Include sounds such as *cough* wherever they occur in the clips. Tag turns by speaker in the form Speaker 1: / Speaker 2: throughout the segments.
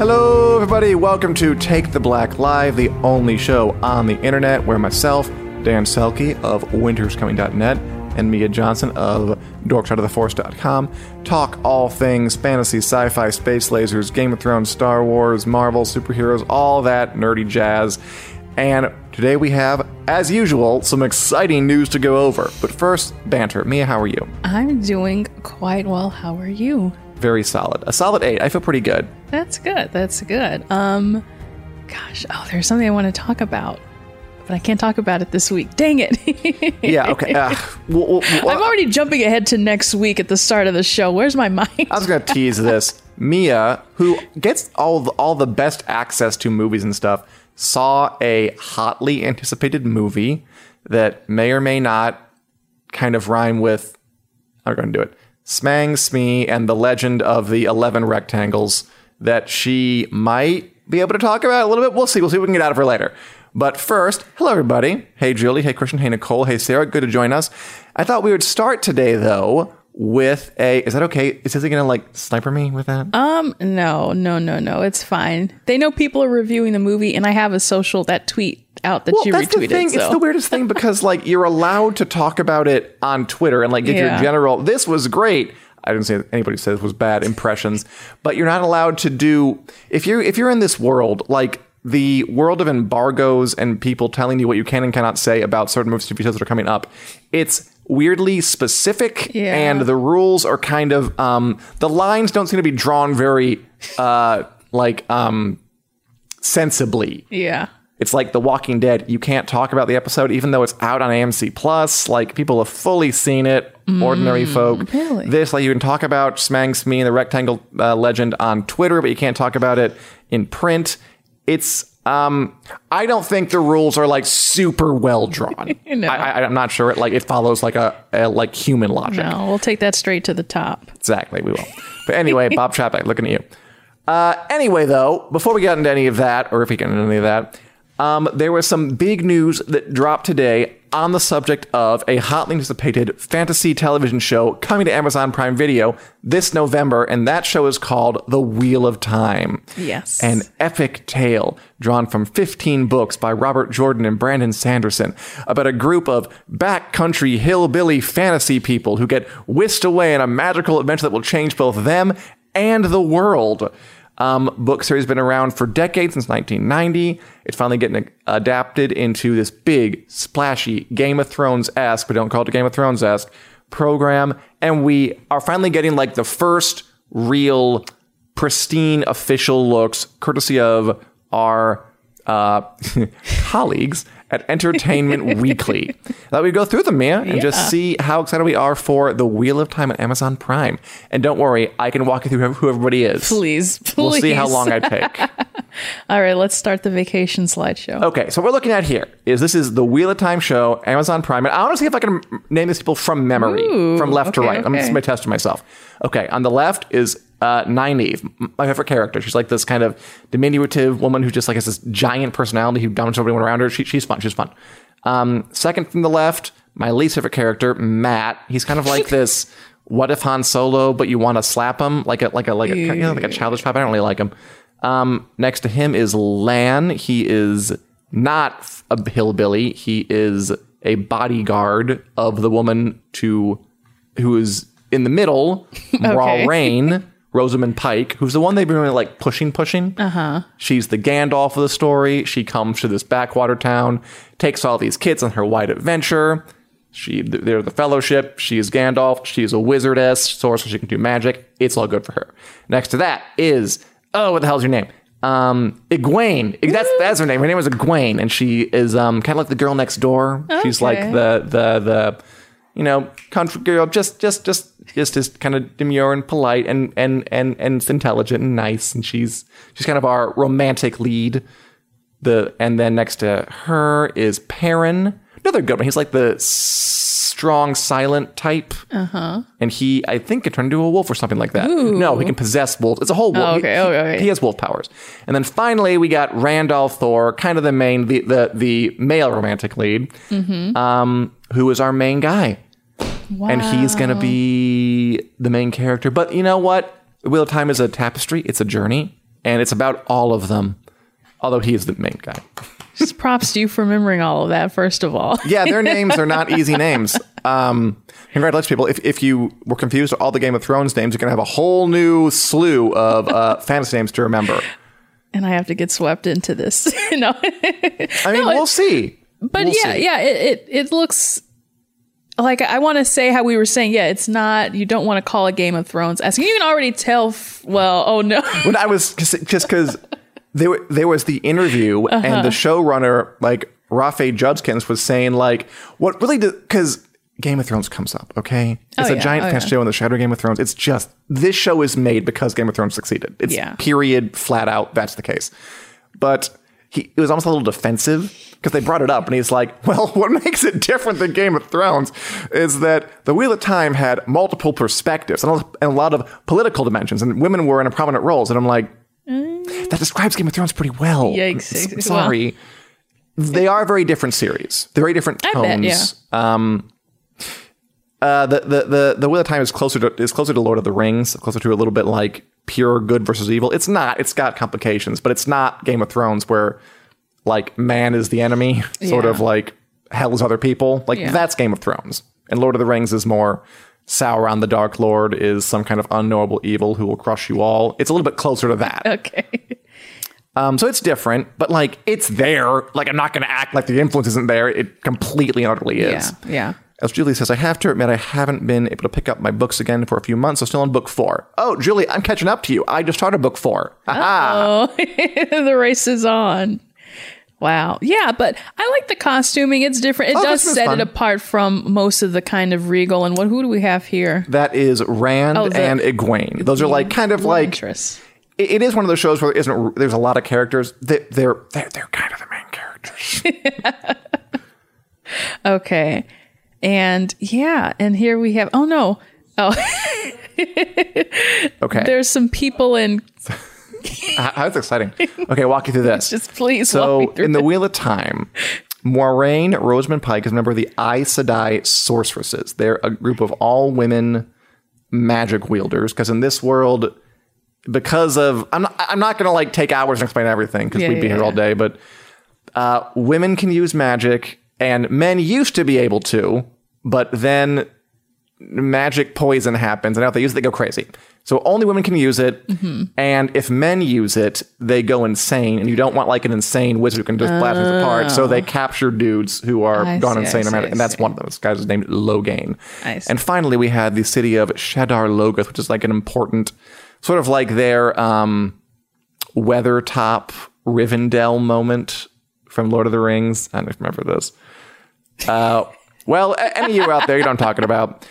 Speaker 1: Hello, everybody. Welcome to Take the Black Live, the only show on the internet where myself, Dan Selcke of winteriscoming.net, and Mia Johnson of dorksideoftheforce.com talk all things fantasy, sci fi, space lasers, Game of Thrones, Star Wars, Marvel, superheroes, all that nerdy jazz. And today we have, as usual, some exciting news to go over. But first, banter. Mia, how are you?
Speaker 2: I'm doing quite well. How are you?
Speaker 1: Very solid. A solid eight. I feel pretty good.
Speaker 2: That's good. That's good. Um, gosh, oh, there's something I want to talk about, but I can't talk about it this week. Dang it! *laughs*
Speaker 1: Yeah, okay. Uh, well, well, *laughs* well,
Speaker 2: I'm already jumping ahead to next week at the start of the show. Where's my mind?
Speaker 1: I was going to tease this. *laughs* Mia, who gets all the, all the best access to movies and stuff, saw a hotly anticipated movie that may or may not kind of rhyme with. I'm going to do it. Smang Smee and the legend of the 11 rectangles that she might be able to talk about a little bit. We'll see. We'll see what we can get out of her later. But first, hello everybody. Hey Julie, hey Christian, hey Nicole, hey Sarah. Good to join us. I thought we would start today though with a. Is that okay? Is he gonna like sniper me with that?
Speaker 2: Um, no, no, no, no. It's fine. They know people are reviewing the movie, and I have a social that tweet out that
Speaker 1: well,
Speaker 2: you
Speaker 1: that's
Speaker 2: retweeted.
Speaker 1: the thing.
Speaker 2: so.
Speaker 1: It's the weirdest thing because like you're allowed to talk about it on Twitter and like your
Speaker 2: Yeah.
Speaker 1: general. This was great. I didn't say anybody said it was bad impressions, but you're not allowed to do if you're if you're in this world like the world of embargoes and people telling you what you can and cannot say about certain movies TV shows that are coming up. It's weirdly specific
Speaker 2: Yeah.
Speaker 1: and the rules are kind of um the lines don't seem to be drawn very uh like um sensibly
Speaker 2: yeah.
Speaker 1: It's like The Walking Dead. You can't talk about the episode even though it's out on AMC Plus. Like people have fully seen it. Ordinary folk.
Speaker 2: really?
Speaker 1: This like you can talk about Smang Smee and the Rectangle uh, Legend on Twitter, but you can't talk about it in print. It's um, I don't think the rules are like super well drawn. *laughs*
Speaker 2: No.
Speaker 1: I, I, I'm not sure. It like it follows like a, a like human logic.
Speaker 2: No, we'll take that straight to the top.
Speaker 1: Exactly, we will. But anyway, *laughs* Bob Chapek, looking at you. Uh, anyway, though, before we get into any of that, or if we get into any of that, um, there was some big news that dropped today on the subject of a hotly anticipated fantasy television show coming to Amazon Prime Video this November, and that show is called The Wheel of Time.
Speaker 2: Yes.
Speaker 1: An epic tale drawn from 15 books by Robert Jordan and Brandon Sanderson about a group of backcountry hillbilly fantasy people who get whisked away in a magical adventure that will change both them and the world. Um, book series been around for decades since 1990. It's finally getting adapted into this big, splashy Game of Thrones esque, but don't call it a Game of Thrones esque program. And we are finally getting like the first real pristine official looks, courtesy of our uh, *laughs* colleagues at Entertainment *laughs* Weekly. That we go through them, Mia, and just see how excited we are for the Wheel of Time at Amazon Prime. And don't worry, I can walk you through who everybody is.
Speaker 2: Please, please.
Speaker 1: We'll see how long I take. *laughs*
Speaker 2: All right, let's start the vacation slideshow.
Speaker 1: Okay, so what we're looking at here is this is the Wheel of Time show, Amazon Prime, and I want to see if I can name these people from memory,
Speaker 2: Ooh,
Speaker 1: from left to
Speaker 2: okay,
Speaker 1: right. I'm just
Speaker 2: okay.
Speaker 1: going to test myself. Okay, on the left is uh, Nynaeve, my favorite character. She's like this kind of diminutive woman who just like has this giant personality who dominates everyone around her. She, she's fun. She's fun. Um, second from the left, my least favorite character, Mat. He's kind of like *laughs* this. What if Han Solo, but you want to slap him like a like a like a you know, like a childish pop? I don't really like him. Um, next to him is Lan. He is not a hillbilly. He is a bodyguard of the woman to who is in the middle, *laughs* Raw
Speaker 2: Okay.
Speaker 1: Rain, Rosamund Pike, who's the one they've been really like pushing, pushing. Uh huh. She's the Gandalf of the story. She comes to this backwater town, takes all these kids on her wide adventure. She, they're the Fellowship. She is Gandalf. She's a wizardess, sorcerer. She can do magic. It's all good for her. Next to that is, oh, what the hell's your name? Um, Egwene. That's that's her name. Her name was Egwene, and she is um kind of like the girl next door. She's like the the the you know country girl, just just just just just kind of demure and polite and and and and it's intelligent and nice. And she's she's kind of our romantic lead. The and then next to her is Perrin, another good one. He's like the strong, silent type. Uh huh. And he, I think, can turn into a wolf or something like that. No, he can possess wolves. It's a whole wolf.
Speaker 2: Oh, okay,
Speaker 1: He- he-
Speaker 2: okay.
Speaker 1: He has wolf powers. And then finally, we got Rand al'Thor, kind of the main, the the, the male romantic lead,
Speaker 2: Mm-hmm.
Speaker 1: um, who is our main guy and he's going to be the main character. But you know what? Wheel of Time is a tapestry. It's a journey, and it's about all of them. Although he is the main guy.
Speaker 2: Just props to you for remembering all of that, first of all.
Speaker 1: Yeah, their names are not easy names. Um, congratulations, people. If, if you were confused with all the Game of Thrones names, you're going to have a whole new slew of uh, fantasy names to remember.
Speaker 2: And I have to get swept into this. *laughs* no.
Speaker 1: I mean, we'll see.
Speaker 2: But
Speaker 1: We'll
Speaker 2: yeah,
Speaker 1: see.
Speaker 2: yeah, it, it it looks like I want to say how we were saying. Yeah, it's not. You don't want to call a Game of Thrones. As you can already tell. F- well, oh no.
Speaker 1: when I was just because there there was the interview
Speaker 2: Uh-huh.
Speaker 1: and the showrunner like Rafe Judkins was saying like what really because Game of Thrones comes up okay it's
Speaker 2: Oh,
Speaker 1: a
Speaker 2: yeah.
Speaker 1: giant
Speaker 2: Oh,
Speaker 1: fan
Speaker 2: yeah.
Speaker 1: show in the shadow of Game of Thrones it's just this show is made because Game of Thrones succeeded it's
Speaker 2: Yeah.
Speaker 1: period flat out that's the case but he it was almost a little defensive because they brought it up and he's like *laughs* well what makes it different than Game of Thrones is that the Wheel of Time had multiple perspectives and a lot of political dimensions and women were in prominent roles and I'm like that describes Game of Thrones pretty well.
Speaker 2: Yikes.
Speaker 1: S- Sorry. They are very different series. They're very different tones.
Speaker 2: bet,
Speaker 1: Um uh the, the the the Wheel of Time is closer to is closer to Lord of the Rings, closer to a little bit like pure good versus evil. It's not, it's got complications, but it's not Game of Thrones where like man is the enemy, sort of like hell is other people. Like
Speaker 2: Yeah.
Speaker 1: that's Game of Thrones. And Lord of the Rings is more Sauron the Dark Lord is some kind of unknowable evil who will crush you all. It's a little bit closer to that.
Speaker 2: Okay.
Speaker 1: Um, so it's different, but like it's there. Like I'm not going to act like the influence isn't there. It completely and utterly is.
Speaker 2: Yeah.
Speaker 1: As Julie says, I have to admit I haven't been able to pick up my books again for a few months. I'm still on book four. Oh, Julie, I'm catching up to you. I just started book four. Haha. *laughs*
Speaker 2: the race is on. Wow. Yeah, but I like the costuming. It's different. It
Speaker 1: Oh,
Speaker 2: does set
Speaker 1: fun.
Speaker 2: it apart from most of the kind of regal. And what? Who do we have here?
Speaker 1: That is Rand
Speaker 2: Oh, the-
Speaker 1: and Egwene. Those are like kind of like
Speaker 2: Interest.
Speaker 1: it, is one of those shows where there isn't there's a lot of characters. They, they're they're they're kind of the main characters. *laughs*
Speaker 2: Okay. And yeah, and here we have. Oh no. Oh, *laughs*
Speaker 1: Okay,
Speaker 2: there's some people in. *laughs*
Speaker 1: How- that's exciting. Okay, walk you through this. *laughs*
Speaker 2: Just please.
Speaker 1: So
Speaker 2: walk me through
Speaker 1: in the. Wheel of Time, Moiraine Rosamund Pike is a member of the Aes Sedai sorceresses. They're a group of all women magic wielders. Because in this world, because of I'm not, I'm not going to like take hours and explain everything because
Speaker 2: Yeah,
Speaker 1: we'd be
Speaker 2: yeah,
Speaker 1: here all day. But uh, women can use magic, and men used to be able to, but then magic poison happens, and now if they use it, they go crazy. So only women can use it,
Speaker 2: Mm-hmm.
Speaker 1: and if men use it, they go insane, and you don't want like an insane wizard who can just blast things apart. So they capture dudes who are
Speaker 2: Oh. I
Speaker 1: gone
Speaker 2: see,
Speaker 1: insane,
Speaker 2: see,
Speaker 1: and that's one of. This guy's named Logain. And finally, we had the city of Shadar Logoth, which is like an important, sort of like their um, Weathertop Rivendell moment from Lord of the Rings. I don't know if you remember this. Uh, well, any of you out there, you know what I'm talking about.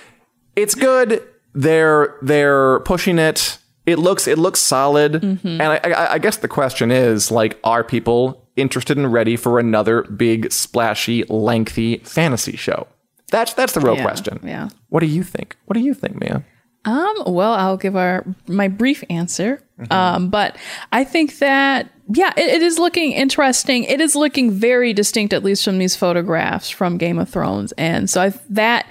Speaker 1: It's good. They're they're pushing it. It looks it looks solid. And I, I, I guess the question is like, are people interested and ready for another big, splashy, lengthy fantasy show? That's that's the real
Speaker 2: Yeah,
Speaker 1: question.
Speaker 2: yeah.
Speaker 1: What do you think? What do you think, Mia?
Speaker 2: Um, well, I'll give our my brief answer.
Speaker 1: Mm-hmm.
Speaker 2: Um, but I think that yeah, it, it is looking interesting. It is looking very distinct, at least from these photographs from Game of Thrones, and so I, that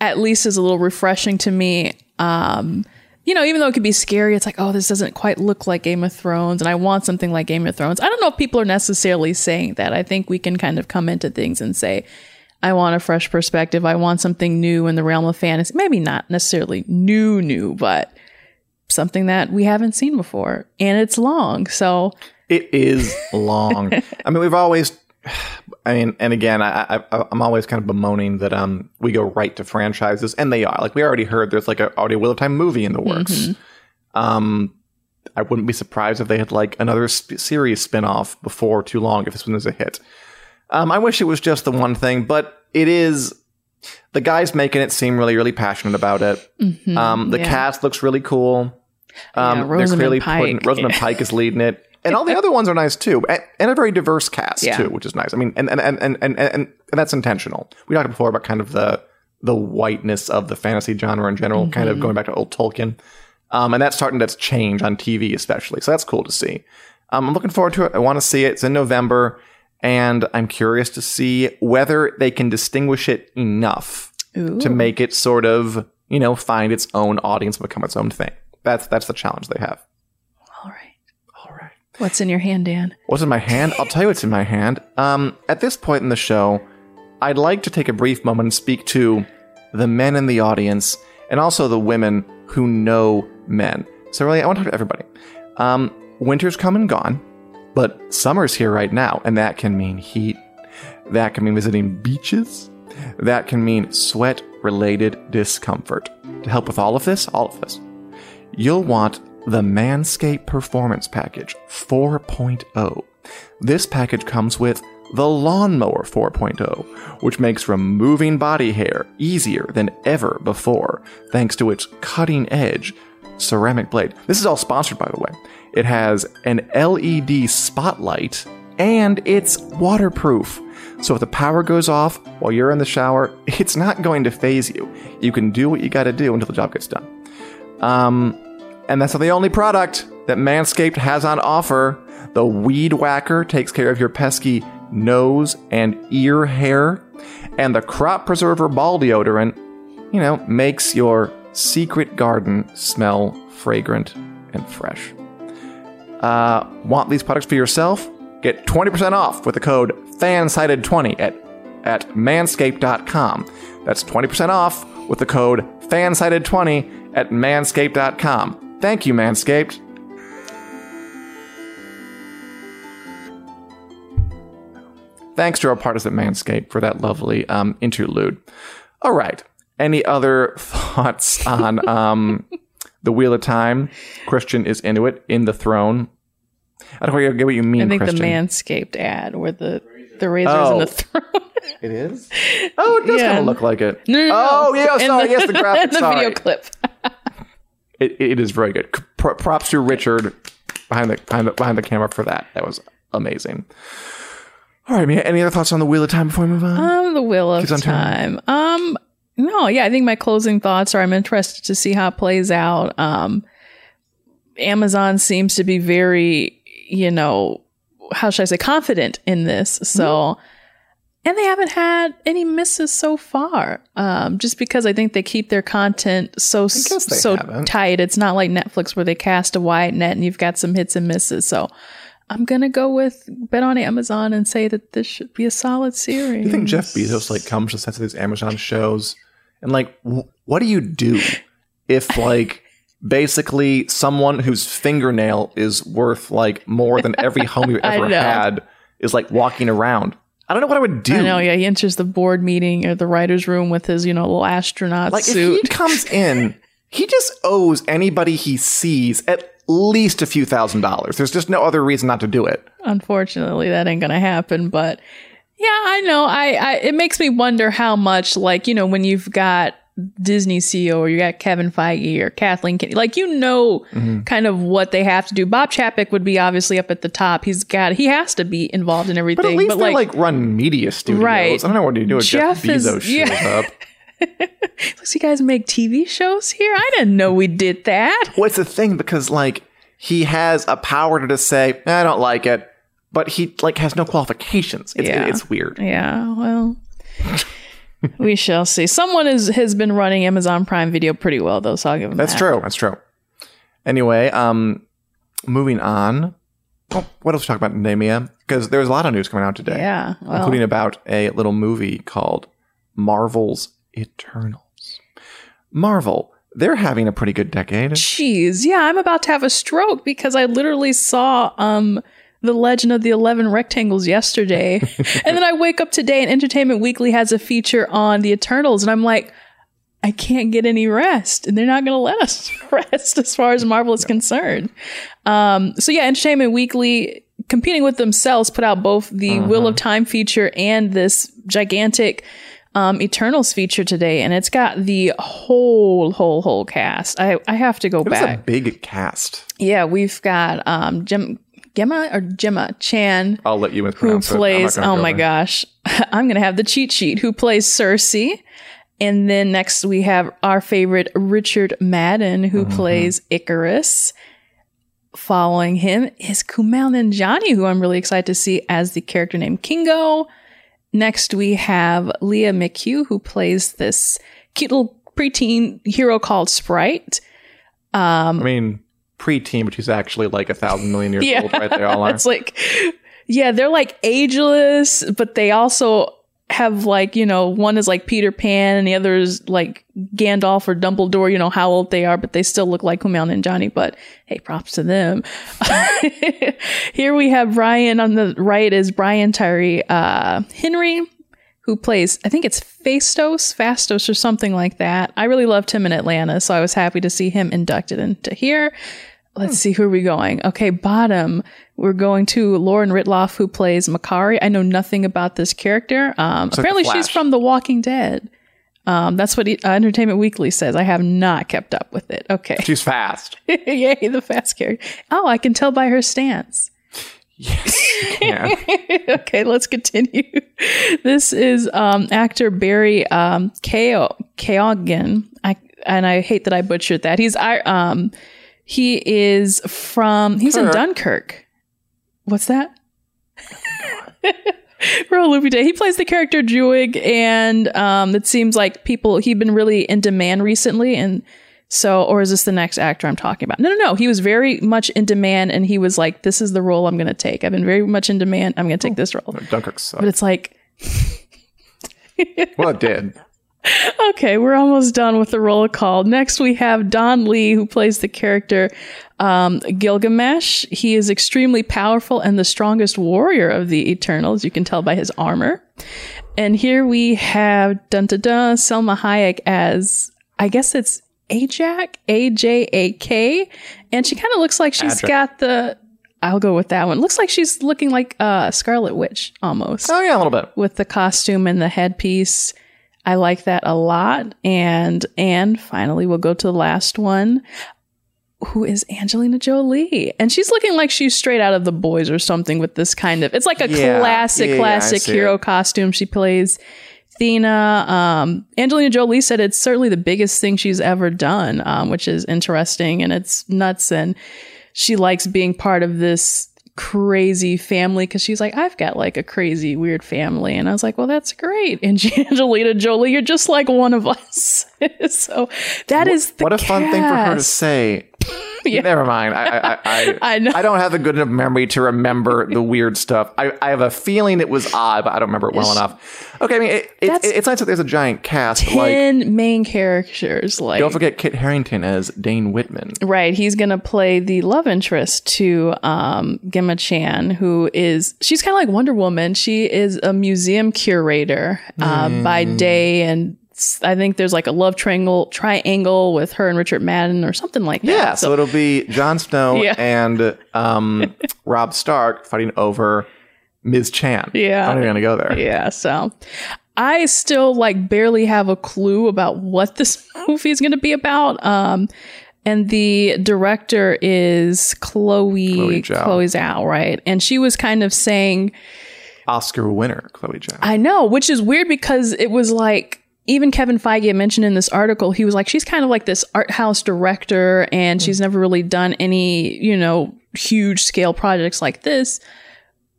Speaker 2: at least is a little refreshing to me. Um, you know, even though it could be scary, it's like, oh, this doesn't quite look like Game of Thrones, and I want something like Game of Thrones. I don't know if people are necessarily saying that. I think we can kind of come into things and say, I want a fresh perspective. I want something new in the realm of fantasy. Maybe not necessarily new, new, but something that we haven't seen before. And it's long. So,
Speaker 1: It is long. *laughs* I mean, we've always. I mean, and again, I, I, I'm always kind of bemoaning that um we go right to franchises, and they are like we already heard. There's like an Audio Wheel of Time movie in the works. Um, I wouldn't be surprised if they had like another sp- series spin-off before too long if this one is a hit. Um, I wish it was just the one thing, but it is. The guys making it seem really, really passionate about it. um, the
Speaker 2: yeah.
Speaker 1: cast looks really cool. Um,
Speaker 2: Yeah, Rosamund Pike.
Speaker 1: putting Rosamund Pike is leading it, *laughs* and all the other ones are nice too, and, and a very diverse cast
Speaker 2: Yeah.
Speaker 1: too, which is nice. I mean, and and, and, and, and and that's intentional. We talked before about kind of the the whiteness of the fantasy genre in general, kind
Speaker 2: Mm-hmm.
Speaker 1: of going back to old Tolkien, um, and that's starting to change on TV, especially. So that's cool to see. Um, I'm looking forward to it. I want to see it. It's in November, and I'm curious to see whether they can distinguish it enough
Speaker 2: Ooh.
Speaker 1: to make it sort of you know find its own audience and become its own thing. That's that's the challenge they have.
Speaker 2: All right.
Speaker 1: All right.
Speaker 2: What's in your hand, Dan?
Speaker 1: What's in my hand? I'll tell you what's in my hand. Um, at this point in the show, I'd like to take a brief moment and speak to the men in the audience and also the women who know men. So really, I want to talk to everybody. Um, winter's come and gone, but summer's here right now, and that can mean heat. That can mean visiting beaches. That can mean sweat-related discomfort. To help with all of this, all of this, you'll want the Manscaped Performance Package 4.0. This package comes with the Lawnmower 4.0, which makes removing body hair easier than ever before, thanks to its cutting edge ceramic blade. This is all sponsored, by the way. It has an LED spotlight and it's waterproof. So if the power goes off while you're in the shower, *laughs* it's not going to phase you. You can do what you got to do until the job gets done. Um, and that's not the only product that Manscaped has on offer. The Weed Whacker takes care of your pesky nose and ear hair. And the Crop Preserver Ball Deodorant, you know, makes your secret garden smell fragrant and fresh. Uh, want these products for yourself? Get 20% off with the code FANSIDED20 at, at manscaped.com. That's 20% off with the code FANSIDED20 at manscaped.com. Thank you, Manscaped. Thanks to our partners at Manscaped for that lovely um, interlude. All right. Any other *laughs* thoughts on um, the Wheel of Time? Christian is into it, in the throne. I don't quite get what you mean,
Speaker 2: I think
Speaker 1: Christian.
Speaker 2: the Manscaped ad where the the razors
Speaker 1: Oh.
Speaker 2: in the throne.
Speaker 1: It is? Oh, it does
Speaker 2: Yeah.
Speaker 1: kind of look like it.
Speaker 2: No, no, no.
Speaker 1: Oh, yeah,
Speaker 2: In
Speaker 1: sorry. yes, the graphic. *laughs*
Speaker 2: the
Speaker 1: sorry.
Speaker 2: video clip.
Speaker 1: It, it is very good. Props to Richard behind the, behind the behind the camera for that. That was amazing. All right, Mia, any other thoughts on the Wheel of Time before we move on?
Speaker 2: Um, the Wheel of Time. Um, no, yeah, I think my closing thoughts are I'm interested to see how it plays out. Um, Amazon seems to be very, you know, how should I say, confident in this. So,
Speaker 1: Mm-hmm.
Speaker 2: And they haven't had any misses so far. Um, just because I think they keep their content so so
Speaker 1: haven't.
Speaker 2: tight. It's not like Netflix where they cast a wide net and you've got some hits and misses. So. I'm gonna go with bet on Amazon and say that this should be a solid series.
Speaker 1: Do you think Jeff Bezos like comes to sets of these Amazon shows and like w- what do you do if like basically someone whose fingernail is worth like more than every home you've *laughs* ever had is like walking around? I don't know what I would do.
Speaker 2: I know, yeah. He enters the board meeting or the writer's room with his, you know, little astronaut
Speaker 1: Like
Speaker 2: suit.
Speaker 1: if he comes in, he just owes anybody he sees at least a few thousand dollars. There's just no other reason not to do it.
Speaker 2: Unfortunately, that ain't gonna happen. But yeah, I know. I, I it makes me wonder how much, like, you know, when you've got Disney CEO or you got Kevin Feige or Kathleen Kennedy, like you know
Speaker 1: Mm-hmm.
Speaker 2: kind of what they have to do. Bob Chapek would be obviously up at the top. He's got he has to be involved in everything.
Speaker 1: But at least they
Speaker 2: like,
Speaker 1: like, run media studios.
Speaker 2: Right.
Speaker 1: I don't know what do you do if Jeff,
Speaker 2: Jeff is-
Speaker 1: Bezos shows
Speaker 2: yeah.
Speaker 1: up. *laughs*
Speaker 2: "Looks, you guys make TV shows here? I didn't know we did that.
Speaker 1: What's the thing? Because like he has a power to just say, "Eh, I don't like it, but he like has no qualifications. It's,
Speaker 2: Yeah.
Speaker 1: it's weird.
Speaker 2: Yeah, well, we shall see. Someone is, has been running Amazon Prime Video pretty well, though, so I'll give them
Speaker 1: That's
Speaker 2: that.
Speaker 1: true. That's true. Anyway, um, moving on. Oh, what else to talk about, Nemia? Because there's a lot of news coming out today.
Speaker 2: Yeah, well,
Speaker 1: including about a little movie called Marvel's Eternals. Marvel, they're having a pretty good decade.
Speaker 2: Jeez, yeah, I'm about to have a stroke because I literally saw um the Legend of the Eleven Rectangles yesterday, *laughs* and then I wake up today and Entertainment Weekly has a feature on the Eternals, and I'm like, I can't get any rest, and they're not going to let us *laughs* rest as far as Marvel is concerned. Um, so yeah, Entertainment Weekly competing with themselves put out both the Wheel of Time feature and this gigantic um, Eternals feature today, and it's got the whole, whole, whole cast. I I have to go
Speaker 1: It
Speaker 2: back.
Speaker 1: a big cast.
Speaker 2: yeah, we've got um, Gem- Gemma or Gemma Chan
Speaker 1: I'll let you
Speaker 2: who
Speaker 1: mispronounce it.
Speaker 2: Plays
Speaker 1: gonna
Speaker 2: oh
Speaker 1: go
Speaker 2: my
Speaker 1: there.
Speaker 2: gosh *laughs* i'm gonna have the cheat sheet who plays sersi and then next we have our favorite richard madden who
Speaker 1: Mm-hmm.
Speaker 2: plays ikaris following him is kumail nanjiani who i'm really excited to see as the character named kingo next we have lia mchugh who plays this cute little preteen hero called sprite
Speaker 1: I mean, pre-teen, but she's actually like a thousand million years
Speaker 2: Yeah.
Speaker 1: old right there. All *laughs* are.
Speaker 2: it's like yeah they're like ageless but they also have like you know one is like peter pan and the other is like gandalf or dumbledore you know how old they are but they still look like kumail nanjiani, but hey props to them *laughs* here we have brian on the right is brian tyree uh, henry who plays i think it's phastos phastos or something like that i really loved him in atlanta so i was happy to see him inducted into here Let's see who are we going. Okay, bottom. We're going to Lauren Ridloff, who plays Makkari. I know nothing about this character. Um, apparently,
Speaker 1: The
Speaker 2: she's from The Walking Dead. Um, that's what uh, Entertainment Weekly says. I have not kept up with it. Okay,
Speaker 1: she's fast. *laughs*
Speaker 2: yay, the fast character. Oh, I can tell by her stance.
Speaker 1: Yes, *laughs* you can.
Speaker 2: okay, let's continue. This is um, actor Barry um, Kao-. I and I hate that I butchered that. He's I um he is from he's in Dunkirk. What's that? We're *laughs* loopy day. He plays the character Druig, and um, it seems like people he'd been really in demand recently, and so or is this the next actor I'm talking about? No, no, no. He was very much in demand, and he was like, "This is the role I'm going to take. I've been very much in demand. I'm going to take this role."
Speaker 1: Dunkirk.
Speaker 2: But it's like,
Speaker 1: Well, it did. *laughs*
Speaker 2: okay, we're almost done with the roll call. Next, we have Don Lee, who plays the character um, Gilgamesh. He is extremely powerful and the strongest warrior of the Eternals. You can tell by his armor. And here we have dun dun dun Salma Hayek as I guess it's Ajak, A J A K, and she kind of looks like she's
Speaker 1: Ajak.
Speaker 2: got the. I'll go with that one. Looks like she's looking like uh, Scarlet Witch almost
Speaker 1: Oh yeah, a little bit.
Speaker 2: with the costume and the headpiece. I like that a lot. And and finally we'll go to the last one. Who is Angelina Jolie? And she's looking like she's straight out of the boys or something with this kind of it's like a
Speaker 1: Yeah.
Speaker 2: classic,
Speaker 1: Yeah,
Speaker 2: classic hero
Speaker 1: it.
Speaker 2: costume. She plays Thena. Um, Angelina Jolie said it's certainly the biggest thing she's ever done, um, which is interesting and it's nuts. And she likes being part of this crazy family because she's like, I've got like a crazy weird family. And I was like, well, that's great. And *laughs* Angelina Jolie, you're just like one of us. *laughs* so that is the
Speaker 1: what a fun thing for her to
Speaker 2: cast. *laughs*
Speaker 1: say. Never mind. I I, I, *laughs* I,
Speaker 2: I
Speaker 1: don't have a good enough memory to remember the weird stuff. I, I have a feeling it was odd, but I don't remember it well enough. Okay, I mean, it, it, it's nice that there's a giant cast. but, Like,
Speaker 2: main characters. Like,
Speaker 1: don't forget Kit Harington as Dane Whitman.
Speaker 2: Right. He's going to play the love interest to um, Gemma Chan, who is, she's kind of like Wonder Woman. She is a museum curator uh, by day. And I think there's like a love triangle, triangle with her and Richard Madden or something like that.
Speaker 1: Yeah, so, it'll be Jon Snow *laughs*
Speaker 2: Yeah.
Speaker 1: and um, *laughs* Rob Stark fighting over Ms. Chan.
Speaker 2: Yeah.
Speaker 1: I'm to go there.
Speaker 2: Yeah, so I still like barely have a clue about what this *laughs* movie is going to be about. Um, and the director is Chloe
Speaker 1: Chloe
Speaker 2: Chloe.
Speaker 1: Zhao.
Speaker 2: right? And she was kind of saying,
Speaker 1: Oscar winner, Chloe Zhao.
Speaker 2: I know, which is weird because it was like even Kevin Feige mentioned in this article, he was like, she's kind of like this art house director, and she's never really done any, you know, huge scale projects like this.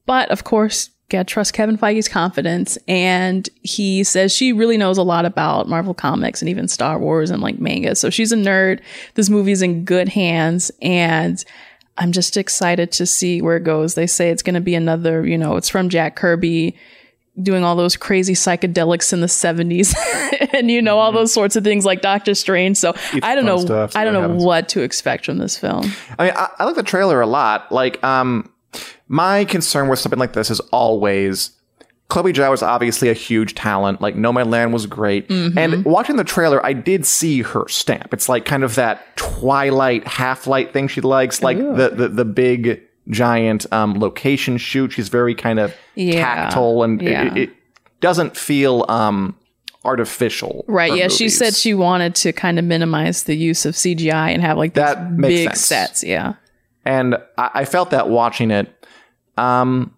Speaker 2: But of course, gotta trust Kevin Feige's confidence. And he says she really knows a lot about Marvel Comics and even Star Wars and like manga. So she's a nerd. This movie's in good hands. And I'm just excited to see where it goes. They say it's going to be another, you know, it's from Jack Kirby doing all those crazy psychedelics in the 70s *laughs* and you know all those sorts of things like Doctor Strange. So I don't know
Speaker 1: stuff,
Speaker 2: I don't
Speaker 1: what
Speaker 2: know
Speaker 1: happens.
Speaker 2: what to expect from this film.
Speaker 1: I mean, I, I like the trailer a lot. Like, um, my concern with something like this is always Chloe Zhao is obviously a huge talent. Like Nomadland was great. And watching the trailer, I did see her stamp. It's like kind of that Twilight half-light thing she likes, like the, the the big giant um, location shoot. She's very kind of
Speaker 2: Yeah.
Speaker 1: tactile and it-
Speaker 2: Yeah.
Speaker 1: it, it doesn't feel um artificial.
Speaker 2: Right. Yeah. She said she wanted to kind of minimize the use of CGI and have like these
Speaker 1: That makes
Speaker 2: big
Speaker 1: sense.
Speaker 2: sets. Yeah.
Speaker 1: and I, I felt that watching it. Um,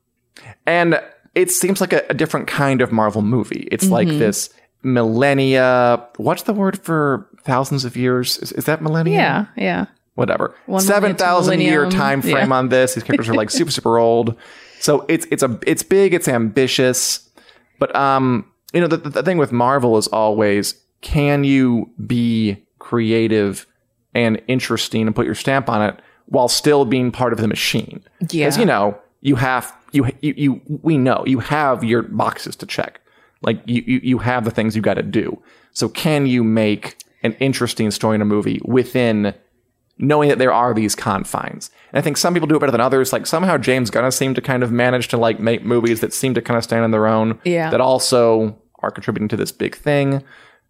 Speaker 1: and it seems like a, a different kind of Marvel movie. It's like
Speaker 2: Mm-hmm.
Speaker 1: this millennia. What's the word for thousands of years? Is, is that millennia?
Speaker 2: Yeah. Yeah.
Speaker 1: Whatever.
Speaker 2: One
Speaker 1: Seven thousand year time frame
Speaker 2: yeah.
Speaker 1: on this. These characters are like *laughs* super super old. So it's it's a it's big. It's ambitious. But um, you know the the thing with Marvel is always can you be creative and interesting and put your stamp on it while still being part of the machine?
Speaker 2: Yeah.
Speaker 1: Because you know you have you you you we know you have your boxes to check. Like you you, you have the things you got to do. So can you make an interesting story in a movie within knowing that there are these confines? And I think some people do it better than others. Like somehow James Gunn seemed to kind of manage to like make movies that seem to kind of stand on their own.
Speaker 2: Yeah.
Speaker 1: That also are contributing to this big thing.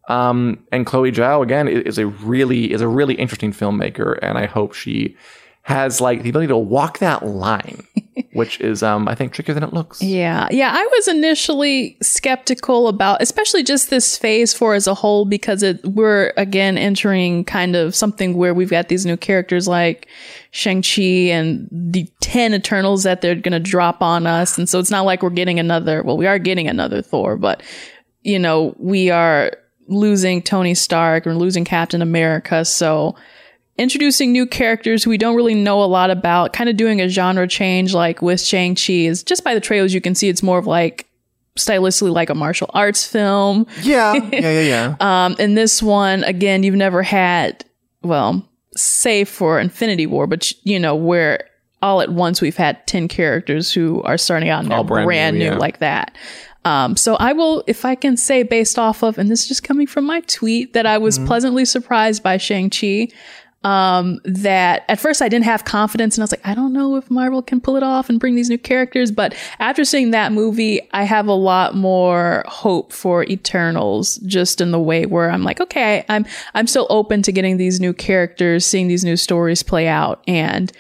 Speaker 1: Um, and Chloe Zhao again is a really is a really interesting filmmaker, and I hope she has like the ability to walk that line, *laughs* which is um I think trickier than it looks.
Speaker 2: Yeah. Yeah. I was initially skeptical about, especially just this phase four as a whole, because it, we're again entering kind of something where we've got these new characters like Shang-Chi and the 10 Eternals that they're going to drop on us. And so it's not like we're getting another, well, we are getting another Thor, but, you know, we are losing Tony Stark and losing Captain America. So, introducing new characters who we don't really know a lot about, kind of doing a genre change like with Shang-Chi is just by the trailers you can see it's more of like stylistically like a martial arts film.
Speaker 1: Yeah, *laughs* yeah, yeah, yeah.
Speaker 2: Um in this one again you've never had well, save for Infinity War, but you know where all at once we've had 10 characters who are starting out and
Speaker 1: All brand
Speaker 2: brand,
Speaker 1: new,
Speaker 2: new,
Speaker 1: yeah.
Speaker 2: like that. Um, so I will, if I can say based off of, and this is just coming from my tweet, that I was
Speaker 1: Mm-hmm.
Speaker 2: pleasantly surprised by Shang-Chi um, that at first I didn't have confidence and I was like, I don't know if Marvel can pull it off and bring these new characters. But after seeing that movie, I have a lot more hope for Eternals just in the way where I'm like, okay, I'm, I'm still open to getting these new characters, seeing these new stories play out. And,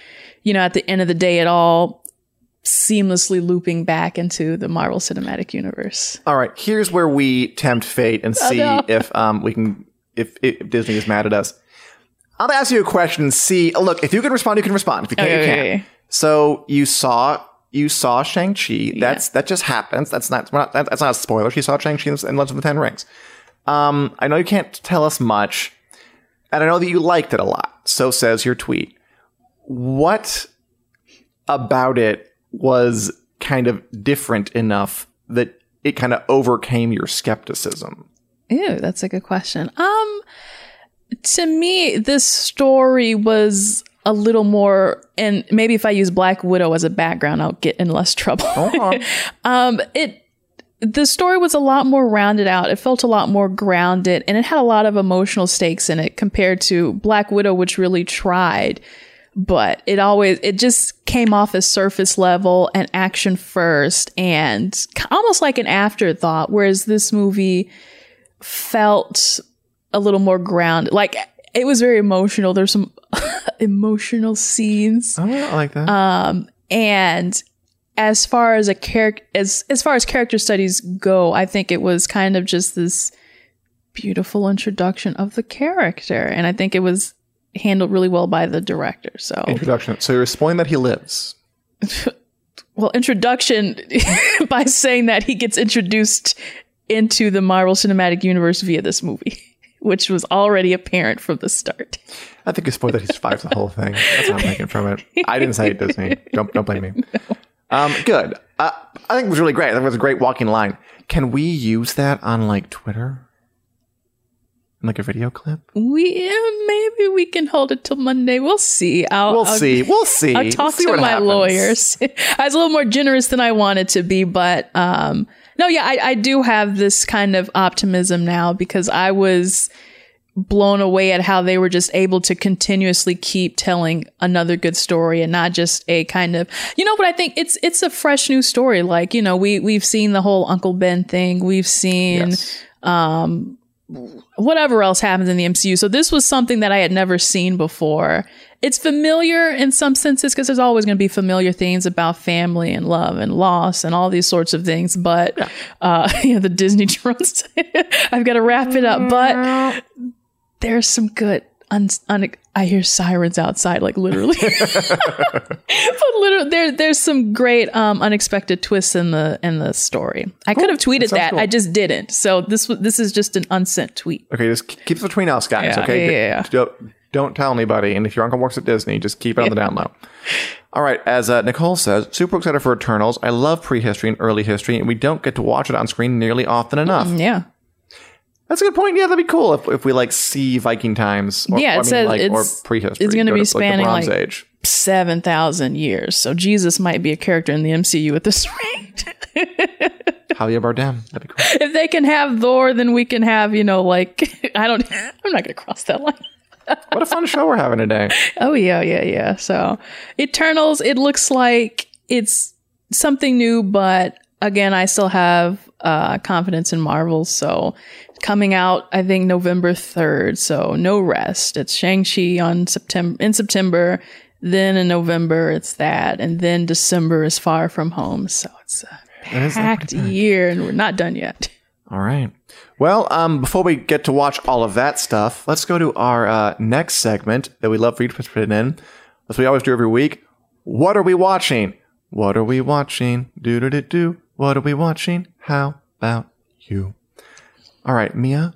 Speaker 2: you know, at the end of the day, it all seamlessly looping back into the Marvel Cinematic Universe.
Speaker 1: All right, here's where we tempt fate and see
Speaker 2: no.
Speaker 1: if um we can if, if Disney is mad at us. I'll ask you a question. and See, look, if you can respond, you can respond. If you can't,
Speaker 2: Okay,
Speaker 1: you can't. So you saw you saw Shang Chi. That's that just happens. That's not, not that's not a spoiler. She saw Shang Chi in Legend of the Ten Rings. Um, I know you can't tell us much, and I know that you liked it a lot. So says your tweet. What about it was kind of different enough that it kind of overcame your skepticism?
Speaker 2: Ew, that's a good question. Um, to me, this story was a little more, and maybe if I use Black Widow as a background, I'll get in less trouble. *laughs* um, it the story was a lot more rounded out. It felt a lot more grounded, and it had a lot of emotional stakes in it compared to Black Widow, which really tried. But it always it just came off as surface level and action first, and almost like an afterthought. Whereas this movie felt a little more grounded. Like it was very emotional. There's some *laughs* emotional scenes.
Speaker 1: Oh, I like that.
Speaker 2: Um, And as far as a character as as far as character studies go, I think it was kind of just this beautiful introduction of the character. And I think it was handled really well by the director. So
Speaker 1: Introduction. So you're spoiling that he lives. *laughs*
Speaker 2: well, introduction *laughs* by saying that he gets introduced into the Marvel Cinematic Universe via this movie, which was already apparent from the start.
Speaker 1: I think you spoiled that he survives the whole thing. That's what I'm thinking from it. I didn't say it, Disney. Don't don't blame me. Um, good. Uh, I think it was really great. I think it was a great walking line. Can we use that on like Twitter? In, Like a video clip?
Speaker 2: We yeah, maybe we can hold it till Monday. We'll see. I'll,
Speaker 1: We'll
Speaker 2: I'll-
Speaker 1: see. *laughs* We'll see.
Speaker 2: I'll
Speaker 1: We'll
Speaker 2: talk
Speaker 1: see
Speaker 2: to my
Speaker 1: happens.
Speaker 2: lawyers. *laughs* I was a little more generous than I wanted to be, but um, no, yeah, I, I do have this kind of optimism now because I was blown away at how they were just able to continuously keep telling another good story and not just a kind of you know but i think it's it's a fresh new story like you know we we've seen the whole uncle ben thing we've seen
Speaker 1: Yes.
Speaker 2: Um, whatever else happens in the MCU. So this was something that I had never seen before. It's familiar in some senses because there's always going to be familiar themes about family and love and loss and all these sorts of things. But uh, *laughs* yeah, the Disney *laughs* drones. I've got to wrap it up. But there's some good. Un- un- I hear sirens outside, like literally. *laughs* but literally, there there's some great um, unexpected twists in the in the story. I could have tweeted
Speaker 1: That
Speaker 2: that,
Speaker 1: cool.
Speaker 2: I just didn't. So this this is just an unsent tweet.
Speaker 1: Okay, just keep it between us guys,
Speaker 2: Yeah,
Speaker 1: okay?
Speaker 2: yeah, yeah, yeah.
Speaker 1: Don't, tell anybody. And if your uncle works at Disney, just keep it on the down low. All right, as uh, Nicole says, super excited for Eternals. I love prehistory and early history, and we don't get to watch it on screen nearly often enough.
Speaker 2: Yeah.
Speaker 1: That's a good point. Yeah, that'd be cool if, if we like see Viking times. Or,
Speaker 2: Yeah, it
Speaker 1: I mean,
Speaker 2: says
Speaker 1: like, or
Speaker 2: it's-
Speaker 1: prehistory.
Speaker 2: it's gonna be spanning,
Speaker 1: like, Bronze
Speaker 2: like-
Speaker 1: Age.
Speaker 2: 7,000 years. So Jesus might be a character in the MCU at this *laughs* rate.
Speaker 1: Javier Bardem. That'd be cool.
Speaker 2: if they can have Thor, then we can have, you know, like, *laughs* I don't, *laughs* I'm not going to cross that line.
Speaker 1: What a fun show we're having today. *laughs*
Speaker 2: Oh, yeah, yeah, yeah. So Eternals, it looks like it's something new, but again, I still have uh, confidence in Marvel. So coming out, I think November 3rd. So no rest. It's Shang-Chi on September, in September. Then in November, it's that. And then December is Far From Home. So it's a packed year and we're not done yet.
Speaker 1: All right. Well, um, before we get to watch all of that stuff, let's go to our uh, next segment that we love for you to participate in. As we always do every week. What are we watching? What are we watching? Do do do do. What are we watching? How about you? All right, Mia.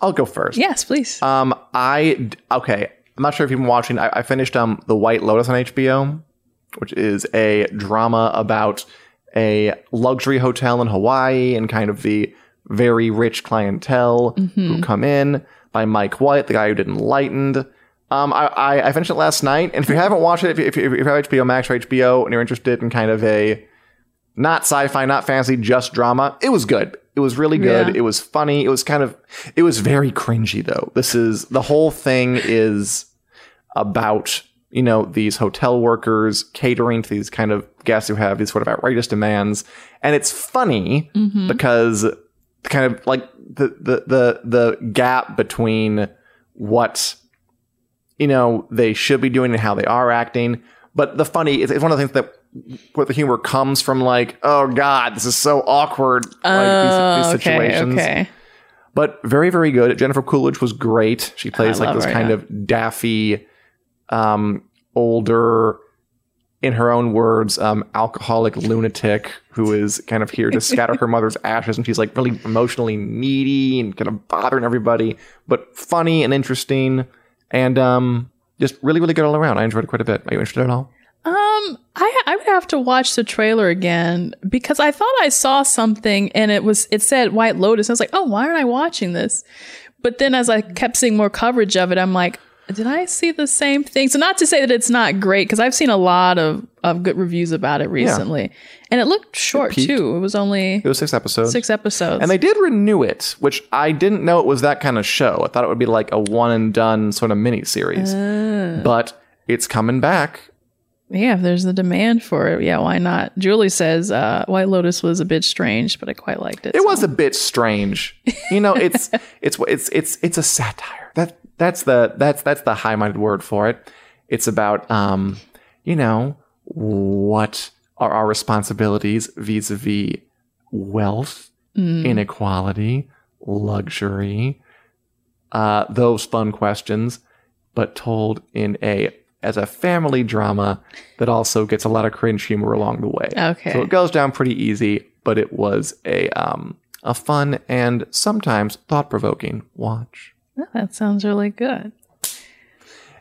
Speaker 1: I'll go first.
Speaker 2: Yes, please.
Speaker 1: Um, I okay. I'm not sure if you've been watching. I, I finished um the White Lotus on HBO, which is a drama about a luxury hotel in Hawaii and kind of the very rich clientele who come in by Mike White, the guy who did Enlightened. Um, I, I, I finished it last night, and if you haven't watched it, if you, if you, if you have HBO Max or HBO and you're interested in kind of a not sci-fi, not fantasy, just drama. It was good. It was really good.
Speaker 2: Yeah.
Speaker 1: It was funny. It was kind of it was very cringy though. This is the whole thing is about, you know, these hotel workers catering to these kind of guests who have these sort of outrageous demands. And it's funny because kind of like the the the the gap between what you know they should be doing and how they are acting. But the funny is it's one of the things that where the humor comes from like, oh God, this is so awkward. Like these, these
Speaker 2: okay,
Speaker 1: situations.
Speaker 2: okay.
Speaker 1: But very, very good. Jennifer Coolidge was great. She plays
Speaker 2: I
Speaker 1: like this
Speaker 2: her,
Speaker 1: kind
Speaker 2: yeah.
Speaker 1: of daffy, um, older, in her own words, um, alcoholic lunatic who is kind of here to scatter her mother's *laughs* ashes, and she's like really emotionally needy and kind of bothering everybody, but funny and interesting, and um, just really, really good all around. I enjoyed it quite a bit. Are you interested at all?
Speaker 2: Um, I I would have to watch the trailer again because I thought I saw something and it was it said White Lotus. I was like, oh, why aren't I watching this? But then as I kept seeing more coverage of it, I'm like, did I see the same thing? So not to say that it's not great because I've seen a lot of of good reviews about it recently, and it looked short
Speaker 1: peaked.
Speaker 2: too. It was only
Speaker 1: It was six episodes.
Speaker 2: six episodes.
Speaker 1: And they did renew it, which I didn't know it was that kind of show. I thought it would be like a one and done sort of mini series.
Speaker 2: Ah.
Speaker 1: But it's coming back.
Speaker 2: yeah, if there's the demand for it, yeah, why not? Julie says uh, White Lotus was a bit strange, but I quite liked it.
Speaker 1: It
Speaker 2: so.
Speaker 1: was a bit strange. You know, it's *laughs* it's it's it's it's a satire. That that's the that's that's the high-minded word for it. It's about um, you know, what are our responsibilities vis-a-vis wealth, inequality, luxury, uh, those fun questions, but told in a as a family drama that also gets a lot of cringe humor along the way.
Speaker 2: Okay.
Speaker 1: So it goes down pretty easy, but it was a um a fun and sometimes thought-provoking watch.
Speaker 2: Oh, that sounds really good.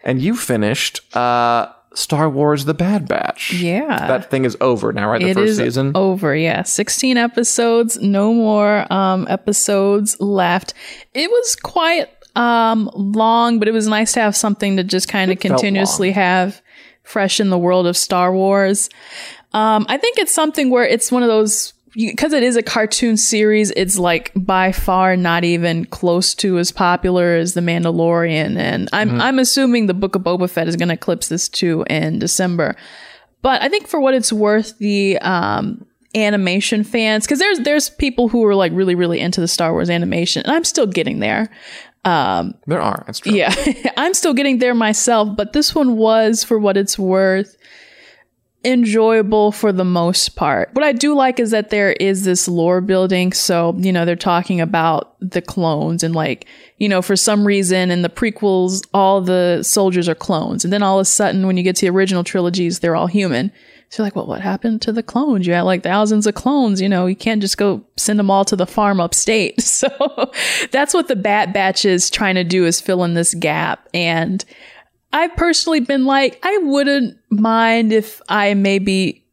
Speaker 1: And you finished uh Star Wars The Bad Batch.
Speaker 2: Yeah.
Speaker 1: That thing is over now, right? The
Speaker 2: It
Speaker 1: first
Speaker 2: is
Speaker 1: season.
Speaker 2: over. Yeah, sixteen episodes. No more um, episodes left. It was quite um, long, but it was nice to have something to just kind of continuously have fresh in the world of Star Wars. Um, I think it's something where it's one of those because it is a cartoon series, it's like by far not even close to as popular as The Mandalorian. And I'm
Speaker 1: Mm-hmm.
Speaker 2: I'm assuming the Book of Boba Fett is going to eclipse this too in December. But I think for what it's worth, the um, animation fans, because there's there's people who are like really really into the Star Wars animation, and I'm still getting there.
Speaker 1: There are. That's true.
Speaker 2: Yeah, *laughs* I'm still getting there myself, but this one was, for what it's worth, enjoyable for the most part. What I do like is that there is this lore building. So, you know, they're talking about the clones and like, you know, for some reason in the prequels, all the soldiers are clones. And then all of a sudden, when you get to the original trilogies, they're all human. So you're like, well, what happened to the clones? You had like thousands of clones, you know, you can't just go send them all to the farm upstate. *laughs* So that's what the Bad Batch is trying to do is fill in this gap. And I've personally been like, I wouldn't mind if I maybe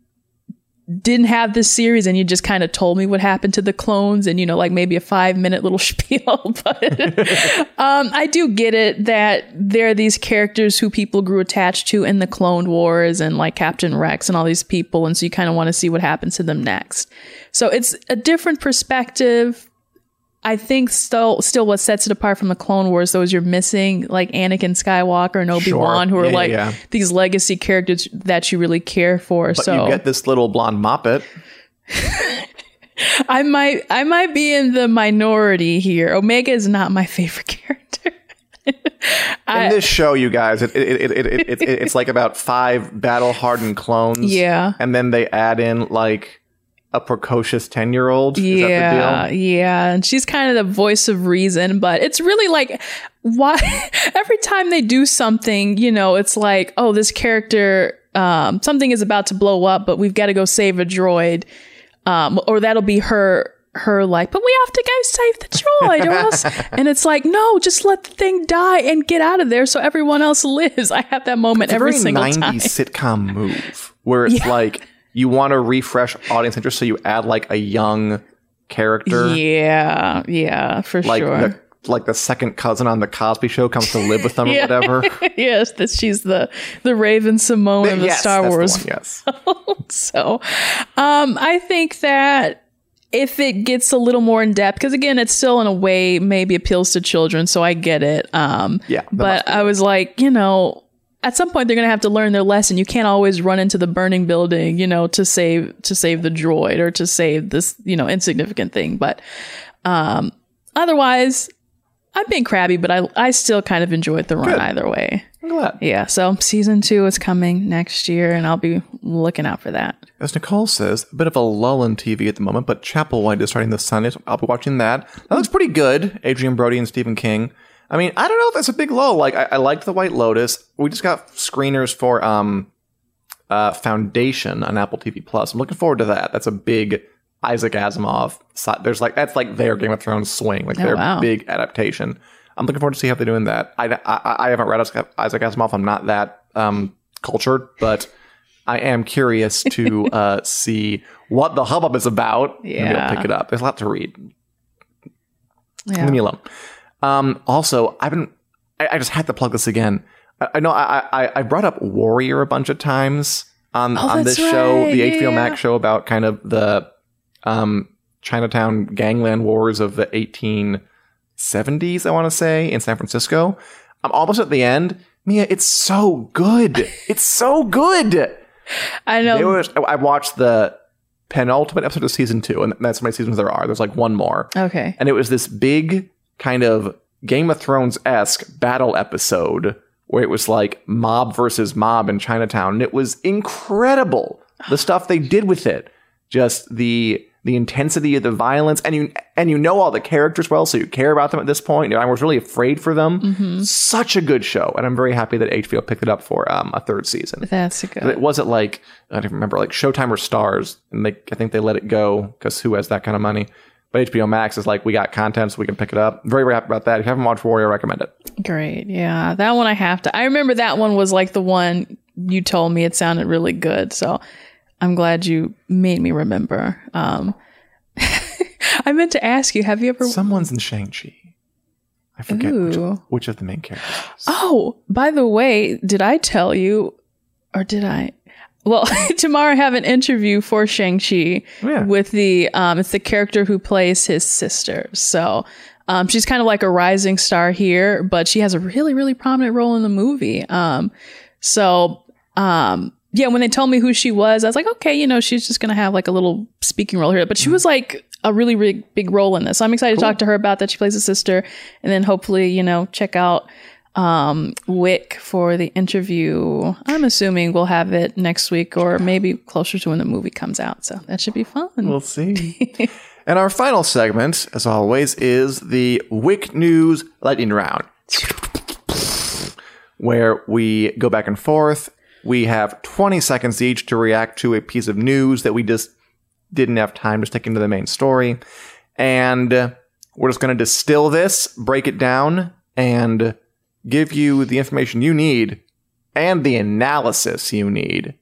Speaker 2: didn't have this series and you just kind of told me what happened to the clones and you know like maybe a five minute little *laughs* spiel but *laughs* um i do get it that there are these characters who people grew attached to in the clone wars and like captain rex and all these people and so you kind of want to see what happens to them next. So it's a different perspective I think still still what sets it apart from the Clone Wars though is you're missing like Anakin Skywalker and Obi Wan
Speaker 1: Sure.
Speaker 2: who are
Speaker 1: Yeah,
Speaker 2: like
Speaker 1: yeah.
Speaker 2: these legacy characters that you really care for.
Speaker 1: But
Speaker 2: so
Speaker 1: you get this little blonde moppet. *laughs*
Speaker 2: I might I might be in the minority here. Omega is not my favorite *laughs* character.
Speaker 1: In this show, you guys, it, it, it, it, it, it, it's like about five battle hardened clones. *laughs*
Speaker 2: Yeah.
Speaker 1: And then they add in like a precocious 10 year old. Is
Speaker 2: yeah,
Speaker 1: that the deal?
Speaker 2: yeah, and she's kind of the voice of reason, but it's really like why *laughs* every time they do something, you know, it's like, oh, this character um something is about to blow up, but we've got to go save a droid. Um or that'll be her her like, but we have to go save the droid or else *laughs* and it's like, no, just let the thing die and get out of there so everyone else *laughs* lives. I have that moment every
Speaker 1: very
Speaker 2: single
Speaker 1: 90s
Speaker 2: time.
Speaker 1: sitcom move where it's like you want to refresh audience interest, so you add like a young character.
Speaker 2: Yeah, yeah, for
Speaker 1: Like
Speaker 2: sure.
Speaker 1: the like the second cousin on the Cosby Show comes to live with them *laughs*
Speaker 2: Yeah.
Speaker 1: or whatever. *laughs*
Speaker 2: yes, that she's the the Raven-Symoné of the
Speaker 1: Yes,
Speaker 2: Star
Speaker 1: that's the
Speaker 2: Wars.
Speaker 1: one, yes. *laughs*
Speaker 2: So, um, I think that if it gets a little more in depth, because again, it's still in a way maybe appeals to children, so I get it. Um,
Speaker 1: Yeah,
Speaker 2: but I was like, you know. At some point, they're gonna have to learn their lesson. You can't always run into the burning building, you know, to save to save the droid or to save this, you know, insignificant thing. But um, otherwise, I'm being crabby, but I I still kind of enjoyed the run
Speaker 1: Good.
Speaker 2: either way.
Speaker 1: I'm glad.
Speaker 2: Yeah, so season two is coming next year, and I'll be looking out for that.
Speaker 1: As Nicole says, a bit of a lull in TV at the moment, but Chapelwaite is starting this Sunday, so I'll be watching that. That looks pretty good. Adrien Brody and Stephen King. I mean, I don't know if that's a big lull. Like, I, I liked The White Lotus. We just got screeners for um, uh, Foundation on Apple TV Plus. I'm looking forward to that. That's a big Isaac Asimov. si- There's like that's like their Game of Thrones swing, like their
Speaker 2: wow.
Speaker 1: big adaptation. I'm looking forward to see how they're doing that. I, I, I haven't read Isaac Asimov. I'm not that um, cultured, but I am curious to *laughs* uh, see what the hubbub is about. and be able to
Speaker 2: Yeah.
Speaker 1: pick it up. There's a lot to read.
Speaker 2: Yeah.
Speaker 1: Leave me alone. Um, also, I've been. I, I just had to plug this again. I, I know I, I I brought up Warrior a bunch of times on on this
Speaker 2: Oh, that's
Speaker 1: show, the
Speaker 2: Yeah,
Speaker 1: HBO. Max show about kind of the um, Chinatown gangland wars of the 1870s. I want to say in San Francisco. I'm almost at the end. Mia, it's so good. *laughs* It's so good.
Speaker 2: I know.
Speaker 1: I watched the penultimate episode of season two, and that's how many seasons there are. There's like one more
Speaker 2: okay.
Speaker 1: and it was this big kind of Game of Thrones esque battle episode where it was like mob versus mob in Chinatown, and it was incredible the stuff they did with it. Just the the intensity of the violence, and you and you know all the characters well, so you care about them at this point. And I was really afraid for them. Such a good show, and I'm very happy that HBO picked it up for um, a third season.
Speaker 2: That's good.
Speaker 1: It wasn't like I don't remember like Showtime or Stars, and they I think they let it go because who has that kind of money? But HBO Max is like we got content, so we can pick it up. Very very happy about that. If you haven't watched Warrior, I recommend it.
Speaker 2: Great. Yeah. That one I have to. I remember that one was like the one you told me it sounded really good. So I'm glad you made me remember. Um, *laughs* I meant to ask you, have you ever.
Speaker 1: Someone's in Shang Chi. I forget which,
Speaker 2: Ooh.
Speaker 1: which of the main characters.
Speaker 2: Oh, by the way, did I tell you, or did I? Well, *laughs* tomorrow I have an interview for Shang Chi
Speaker 1: Yeah.
Speaker 2: with the um, it's the character who plays his sister. So um, she's kind of like a rising star here, but she has a really really prominent role in the movie. Um, so um, yeah, when they told me who she was, I was like, okay, you know, she's just gonna have like a little speaking role here. But she was like a really really big role in this. So I'm excited to talk to her about that. She plays a sister, and then hopefully you know check out um, WiC for the interview. I'm assuming we'll have it next week or maybe closer to when the movie comes out. So that should be fun.
Speaker 1: We'll see. *laughs* and our final segment, as always, is the WiC News Lightning Round, where we go back and forth. We have 20 seconds each to react to a piece of news that we just didn't have time to stick into the main story. And we're just going to distill this, break it down, and give you the information you need and the analysis you need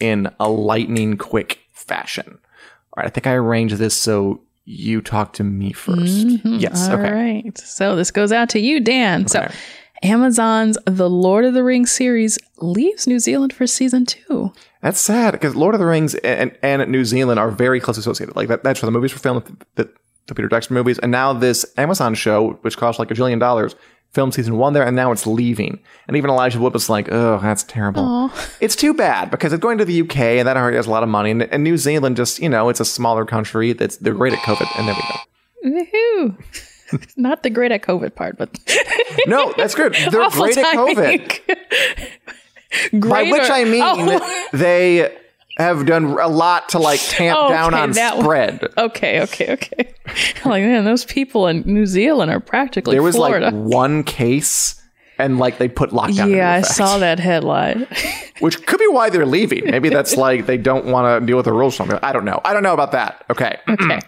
Speaker 1: in a lightning quick fashion. All right, I think I arranged this so you talk to me 1st mm-hmm. Yes.
Speaker 2: All
Speaker 1: okay.
Speaker 2: right. So this goes out to you, Dan. So Amazon's The Lord of the Rings series leaves New Zealand for season two.
Speaker 1: That's sad because Lord of the Rings and, and New Zealand are very closely associated. Like that, that's where the movies were filmed, the, the Peter Jackson movies, and now this Amazon show, which cost like a jillion dollars, filmed season one there, and now it's leaving. And even Elijah Wood was like, "Oh, that's terrible." *laughs* It's too bad because it's going to the UK, and that already has a lot of money. And, and New Zealand, just you know, it's a smaller country. That's they're great at COVID, and there we go.
Speaker 2: Woohoo. *laughs* Not the great at COVID part, but *laughs*
Speaker 1: No, that's good. They're
Speaker 2: awful
Speaker 1: great at COVID.
Speaker 2: timing.
Speaker 1: By which I mean
Speaker 2: Oh.
Speaker 1: they have done a lot to like tamp
Speaker 2: Oh,
Speaker 1: down on
Speaker 2: that one.
Speaker 1: spread.
Speaker 2: Okay, okay, okay. *laughs* Like, man, those people in New Zealand are practically
Speaker 1: There was
Speaker 2: Florida.
Speaker 1: like one case, and like they put lockdown.
Speaker 2: yeah, I saw that headline. *laughs*
Speaker 1: Which could be why they're leaving. Maybe that's *laughs* like they don't want to deal with the rules. Something. I don't know. I don't know about that. Okay. *clears throat*
Speaker 2: okay.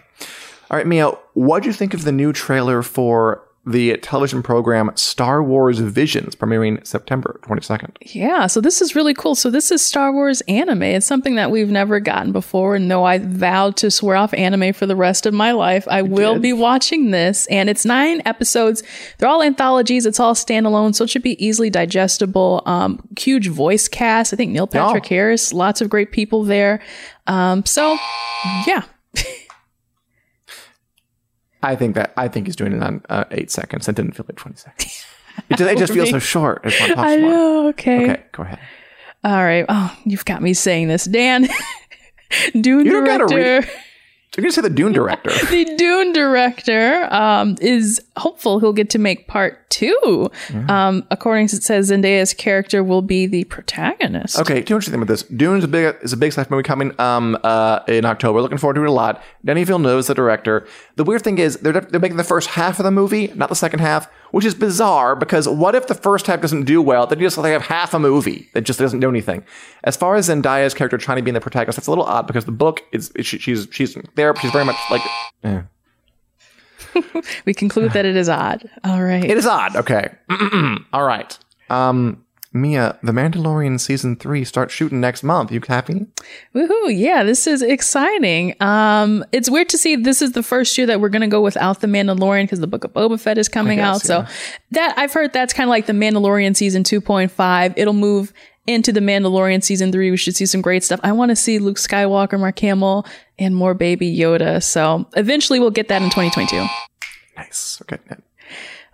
Speaker 1: All right, Mia. What do you think of the new trailer for the television program Star Wars Visions, premiering September twenty second?
Speaker 2: Yeah, so this is really cool. So this is Star Wars anime. It's something that we've never gotten before. And though I vowed to swear off anime for the rest of my life, I will
Speaker 1: did.
Speaker 2: be watching this. And it's nine episodes. They're all anthologies. It's all standalone, so it should be easily digestible. Um, huge voice cast. I think Neil Patrick
Speaker 1: Oh.
Speaker 2: Harris. Lots of great people there. Um, so yeah,
Speaker 1: I think that I think he's doing it on uh, eight seconds. That didn't feel like twenty seconds. *laughs* It just, it just feels so short. I just want to talk
Speaker 2: I
Speaker 1: some more.
Speaker 2: know. Okay.
Speaker 1: Okay, go ahead.
Speaker 2: All right. Oh, you've got me saying this, Dan. *laughs* Dune
Speaker 1: You
Speaker 2: director.
Speaker 1: Read- You're gonna say the Dune director. *laughs*
Speaker 2: the Dune director um, is hopeful he'll get to make part two. Um, according to it says Zendaya's character will be the protagonist.
Speaker 1: Okay, two interesting with this. Dune is a big is a big sci-fi movie coming um uh in October. Looking forward to it a lot. Denis Villeneuve is the director. The weird thing is they're they're making the first half of the movie, not the second half, which is bizarre because what if the first half doesn't do well? Then you just like have half a movie that just doesn't do anything. As far as Zendaya's character trying to be in the protagonist, that's a little odd because the book is is- she, she's she's there, she's very much like eh. *laughs*
Speaker 2: We conclude that it is odd. All right.
Speaker 1: it is odd. Okay, *clears throat* all right. Um, Mia, The Mandalorian season three starts shooting next month. You happy?
Speaker 2: Woohoo! Yeah, this is exciting. Um, it's weird to see this is the first year that we're gonna go without the Mandalorian because the Book of Boba Fett is coming
Speaker 1: guess,
Speaker 2: out. So
Speaker 1: yeah.
Speaker 2: that I've heard that's kind of like the Mandalorian season two point five. It'll move into the Mandalorian season three. We should see some great stuff. I want to see Luke Skywalker, Mark Hamill, and more Baby Yoda. So eventually we'll get that in 2022.
Speaker 1: Nice. Okay.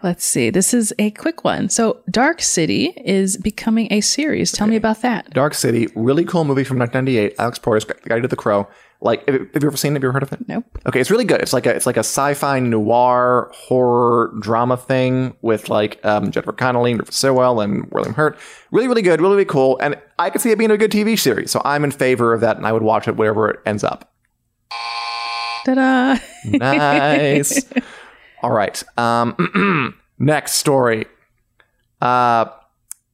Speaker 2: Let's see. This is a quick one. So Dark City is becoming a series. Tell me about that.
Speaker 1: Dark City, really cool movie from 1998. Alex guy who did The Crow. Like, have, you ever seen it? Have you ever heard of it?
Speaker 2: Nope.
Speaker 1: Okay, it's really good. It's like a it's like a sci-fi noir horror drama thing with like um, Jennifer Connelly, and Rufus Sewell, and William Hurt. Really, really good. Really, really cool. And I could see it being a good TV series. So I'm in favor of that, and I would watch it wherever it ends up.
Speaker 2: Ta-da!
Speaker 1: Nice. *laughs* All right. Um, *clears throat* next story. Uh,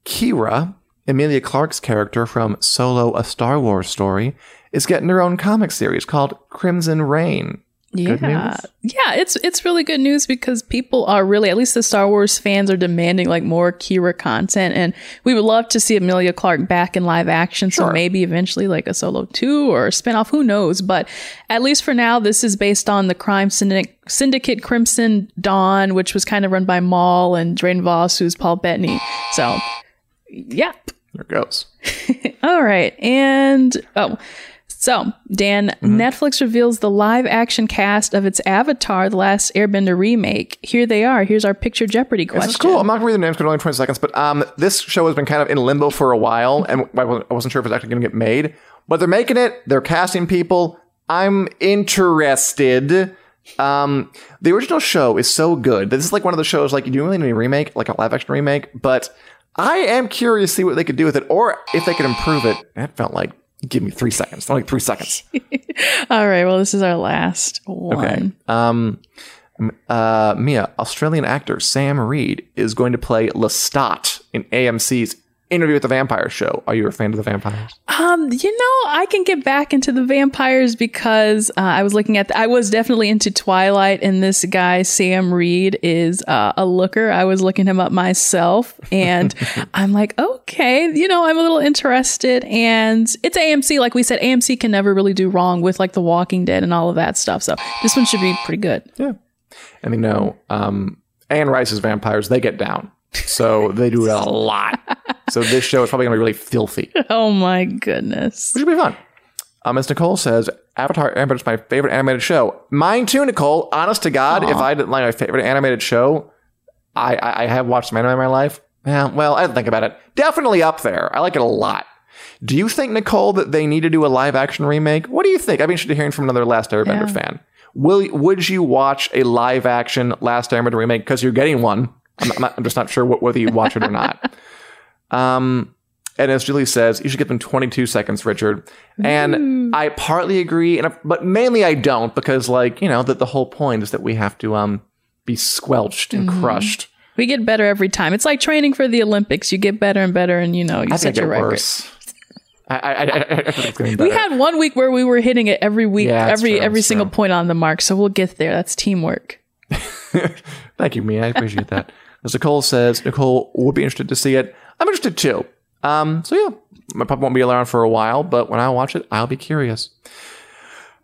Speaker 1: Qi'ra, Emilia Clarke's character from Solo: A Star Wars Story, is getting her own comic series called Crimson Rain.
Speaker 2: Yeah, yeah, it's it's really good news because people are really, at least the Star Wars fans, are demanding like more Qi'ra content, and we would love to see Emilia Clarke back in live action. So maybe eventually like a solo two or a spinoff, who knows? But at least for now, this is based on the crime syndicate, syndicate Crimson Dawn, which was kind of run by Maul and Dryden Vos, who's Paul Bettany. So, yeah,
Speaker 1: There it goes. *laughs*
Speaker 2: All right. And oh, so Dan,
Speaker 1: Mm-hmm.
Speaker 2: Netflix reveals the live action cast of its Avatar: The Last Airbender remake. Here they are. Here's our picture Jeopardy question.
Speaker 1: This is cool. I'm not going to read the names because only 20 seconds, but um, this show has been kind of in limbo for a while, and I wasn't sure if it's actually going to get made. But they're making it. They're casting people. I'm interested. Um, the original show is so good. This is like one of the shows like you do really need a remake, like a live action remake. But I am curious to see what they could do with it, or if they could improve it. That felt like give me three seconds. Only three seconds. *laughs*
Speaker 2: All right. Well, this is our last one.
Speaker 1: Okay. Um, uh, Mia, Australian actor Sam Reid is going to play Lestat in AMC's Interview with the Vampire show. Are you a fan of the vampires?
Speaker 2: Um, you know, I can get back into the vampires because uh, I was looking at. The, I was definitely into Twilight, and this guy Sam Reid is uh, a looker. I was looking him up myself, and *laughs* I'm like, okay, you know, I'm a little interested. And it's AMC, like we said, AMC can never really do wrong with like The Walking Dead and all of that stuff. So this one should be pretty good.
Speaker 1: Yeah. And you know, um, Anne Rice's vampires, they get down. So they do it a lot. So this show is probably going to be really filthy, *laughs*
Speaker 2: Oh my goodness!
Speaker 1: will be fun. Um, as Nicole says, Avatar Airbender is my favorite animated show. Mine too, Nicole. Honest to God, if I didn't like my favorite animated show, I, I, I have watched some anime in my life. Yeah, well, I didn't think about it. Definitely up there. I like it a lot. Do you think, Nicole, that they need to do a live action remake? What do you think? I'd be interested in hearing from another Last Airbender
Speaker 2: Yeah.
Speaker 1: fan. Will would you watch a live action Last Airbender remake? Because you're getting one. I'm, I'm, not- I'm just not sure what, whether you watch it or not. *laughs* Um, and as Julie says, you should give them 22 seconds, Richard. And I partly agree, and but mainly I don't because, like, you know, that the whole point is that we have to um be squelched and crushed.
Speaker 2: We get better every time. It's like training for the Olympics. You get better and better, and you know you
Speaker 1: I
Speaker 2: set
Speaker 1: think
Speaker 2: your record.
Speaker 1: worse. I, I, I, I think it's getting
Speaker 2: We had one week where we were hitting it every week,
Speaker 1: Yeah,
Speaker 2: every
Speaker 1: true,
Speaker 2: every single
Speaker 1: true.
Speaker 2: point on the mark. So we'll get there. That's teamwork. *laughs*
Speaker 1: Thank you, Mia. I appreciate that. *laughs* As Nicole says, Nicole would be interested to see it. I'm interested too. Um, so yeah, my pup won't be around for a while, but when I watch it, I'll be curious.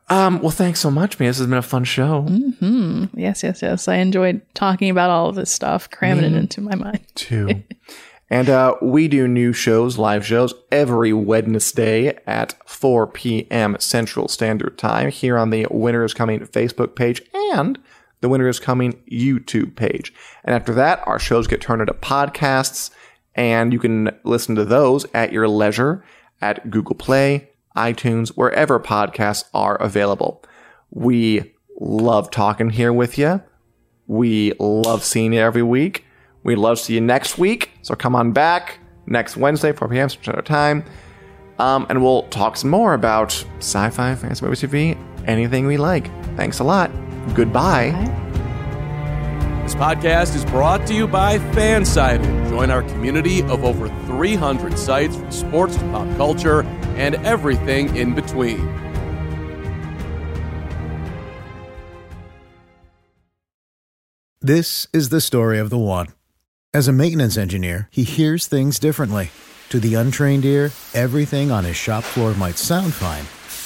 Speaker 1: Um, well, thanks so much, Mia. This has been a fun show.
Speaker 2: Yes, yes, yes. I enjoyed talking about all of this stuff, cramming
Speaker 1: Mm-hmm.
Speaker 2: it into my mind. *laughs*
Speaker 1: too. and uh, we do new shows, live shows, every Wednesday at 4 p.m. Central Standard Time here on the Winners Coming Facebook page and the Winter is Coming YouTube page. And after that, our shows get turned into podcasts, and you can listen to those at your leisure at Google Play, iTunes, wherever podcasts are available. We love talking here with you. We love seeing you every week. We love to see you next week. So come on back next Wednesday, 4 p.m. Central Time. Um, and we'll talk some more about sci fi, fantasy movies, TV, anything we like. Thanks a lot. Goodbye.
Speaker 3: This podcast is brought to you by Fansided. Join our community of over 300 sites from sports to pop culture and everything in between.
Speaker 4: This is the story of the one. As a maintenance engineer, he hears things differently. To the untrained ear, everything on his shop floor might sound fine,